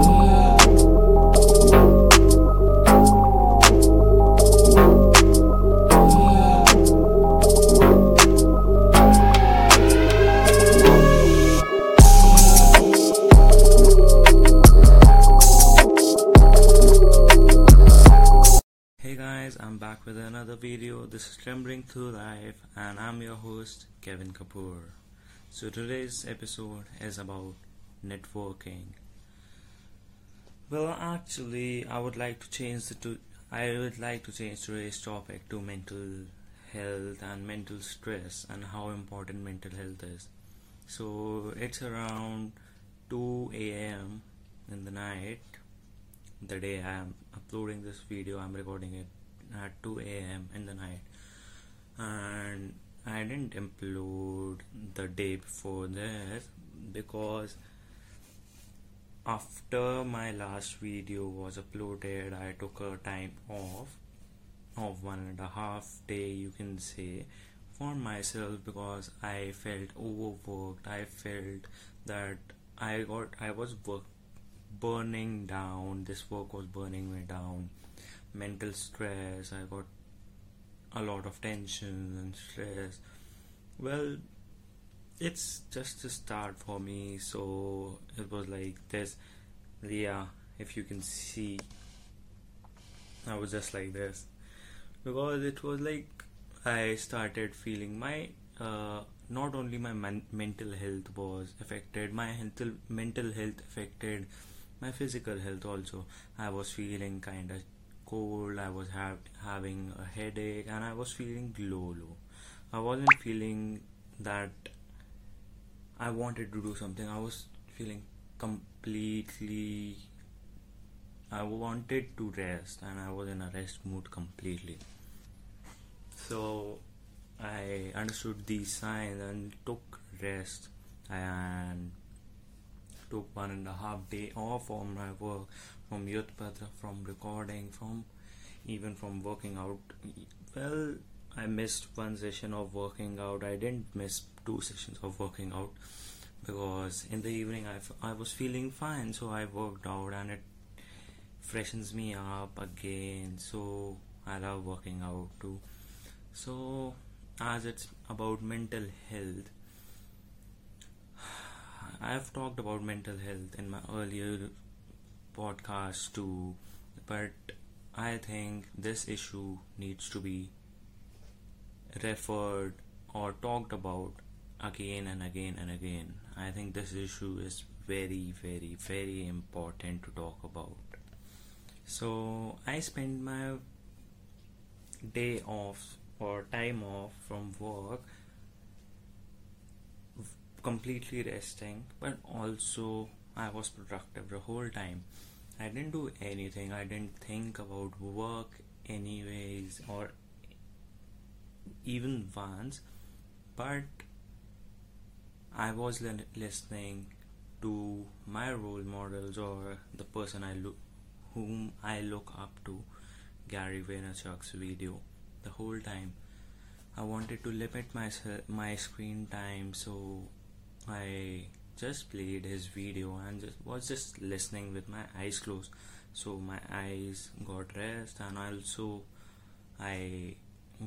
Hey guys, I'm back with another video. This is Trembling Through Life, and I'm your host, Kevin Kapoor. So, today's episode is about networking. Well, actually, I would like to change the to I would like to change today's topic to mental health and mental stress and how important mental health is. So, it's around 2 a.m. in the night the day I am uploading this video, I'm recording it at 2 a.m. in the night, and I didn't upload the day before this because after my last video was uploaded, I took a time off of one and a half day, you can say, for myself because I felt overworked. I felt that I got I was work burning down. This work was burning me down. Mental stress. I got a lot of tension and stress. Well, it's just a start for me. So it was like this. Yeah, if you can see, I was just like this because it was like I started feeling my uh, not only my man- mental health was affected, my mental mental health affected my physical health also i was feeling kind of cold i was have, having a headache and i was feeling low low i wasn't feeling that i wanted to do something i was feeling completely i wanted to rest and i was in a rest mood completely so i understood these signs and took rest and took one and a half day off from my work, from Youth Patra, from recording, from even from working out. Well, I missed one session of working out. I didn't miss two sessions of working out because in the evening I, f- I was feeling fine, so I worked out and it freshens me up again. So I love working out too. So, as it's about mental health, I've talked about mental health in my earlier podcast too, but I think this issue needs to be referred or talked about again and again and again. I think this issue is very, very, very important to talk about. So, I spend my day off or time off from work completely resting, but also I was productive the whole time. I didn't do anything, I didn't think about work, anyways, or even once, but I was li- listening to my role models or the person I look whom I look up to, Gary Vaynerchuk's video, the whole time. I wanted to limit my my screen time so I just played his video and just was just listening with my eyes closed. So my eyes got rest and also I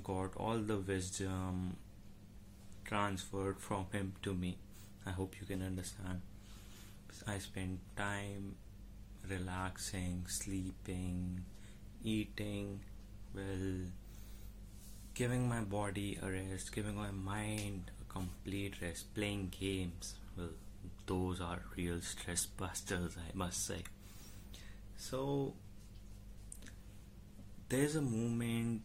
got all the wisdom transferred from him to me. I hope you can understand. I spent time relaxing, sleeping, eating, well, giving my body a rest, giving my mind a complete rest, playing games. Well, those are real stress busters, I must say. So, there's a moment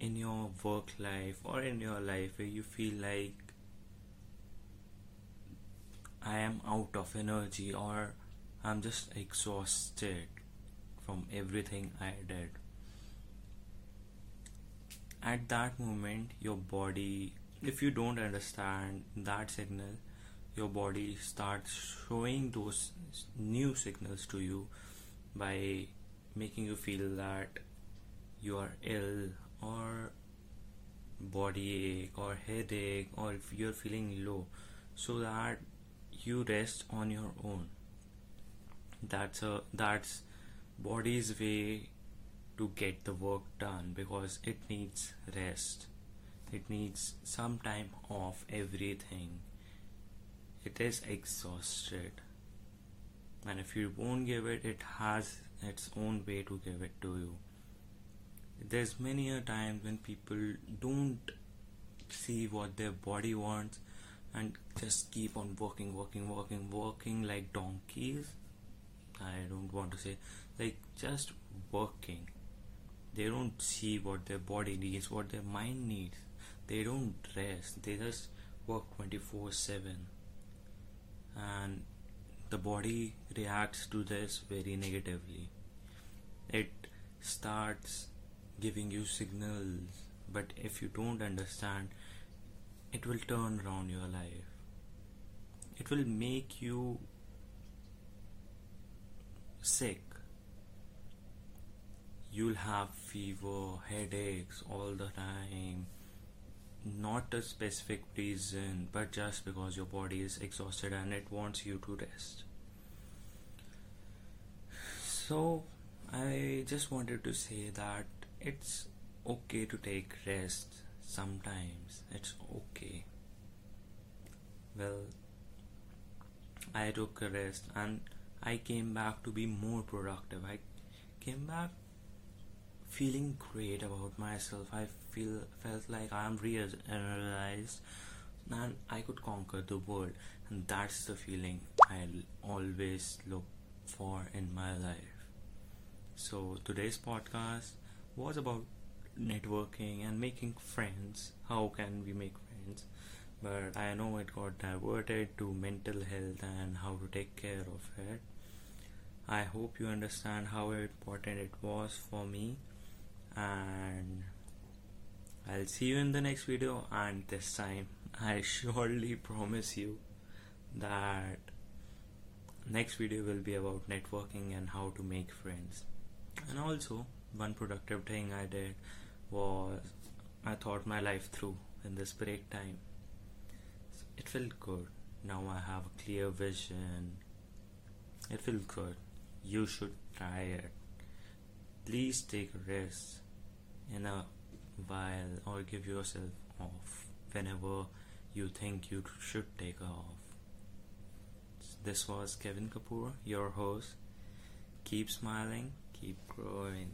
in your work life or in your life where you feel like I am out of energy or I'm just exhausted from everything I did. At that moment, your body if you don't understand that signal your body starts showing those new signals to you by making you feel that you are ill or body ache or headache or if you're feeling low so that you rest on your own. That's a that's body's way to get the work done because it needs rest. It needs some time off everything. It is exhausted. And if you won't give it it has its own way to give it to you there's many a time when people don't see what their body wants and just keep on working working working working like donkeys. I don't want to say like just working they don't see what their body needs what their mind needs. They don't rest. They just work 24 7 and the body reacts to this very negatively. It starts giving you signals but if you don't understand it will turn around your life. It will make you sick. You'll have fever headaches all the time. Not a specific reason but just because your body is exhausted and it wants you to rest. So i just wanted to say that it's okay to take rest sometimes. It's okay. Well i took a rest and i came back to be more productive. I came back feeling great about myself. I feel felt like i'm realized and i could conquer the world. And that's the feeling i'll always look for in my life. So today's podcast was about networking and making friends. How can we make friends? But I know it got diverted to mental health and how to take care of it. I hope you understand how important it was for me, and I'll see you in the next video. And this time, I surely promise you that next video will be about networking and how to make friends, and also one productive thing I did was I thought my life through in this break time. It felt good. Now I have a clear vision. It feels good. You should try it. Please take a rest in a while or give yourself off whenever you think you should take off. This was Kevin Kapoor, your host. Keep smiling, keep growing.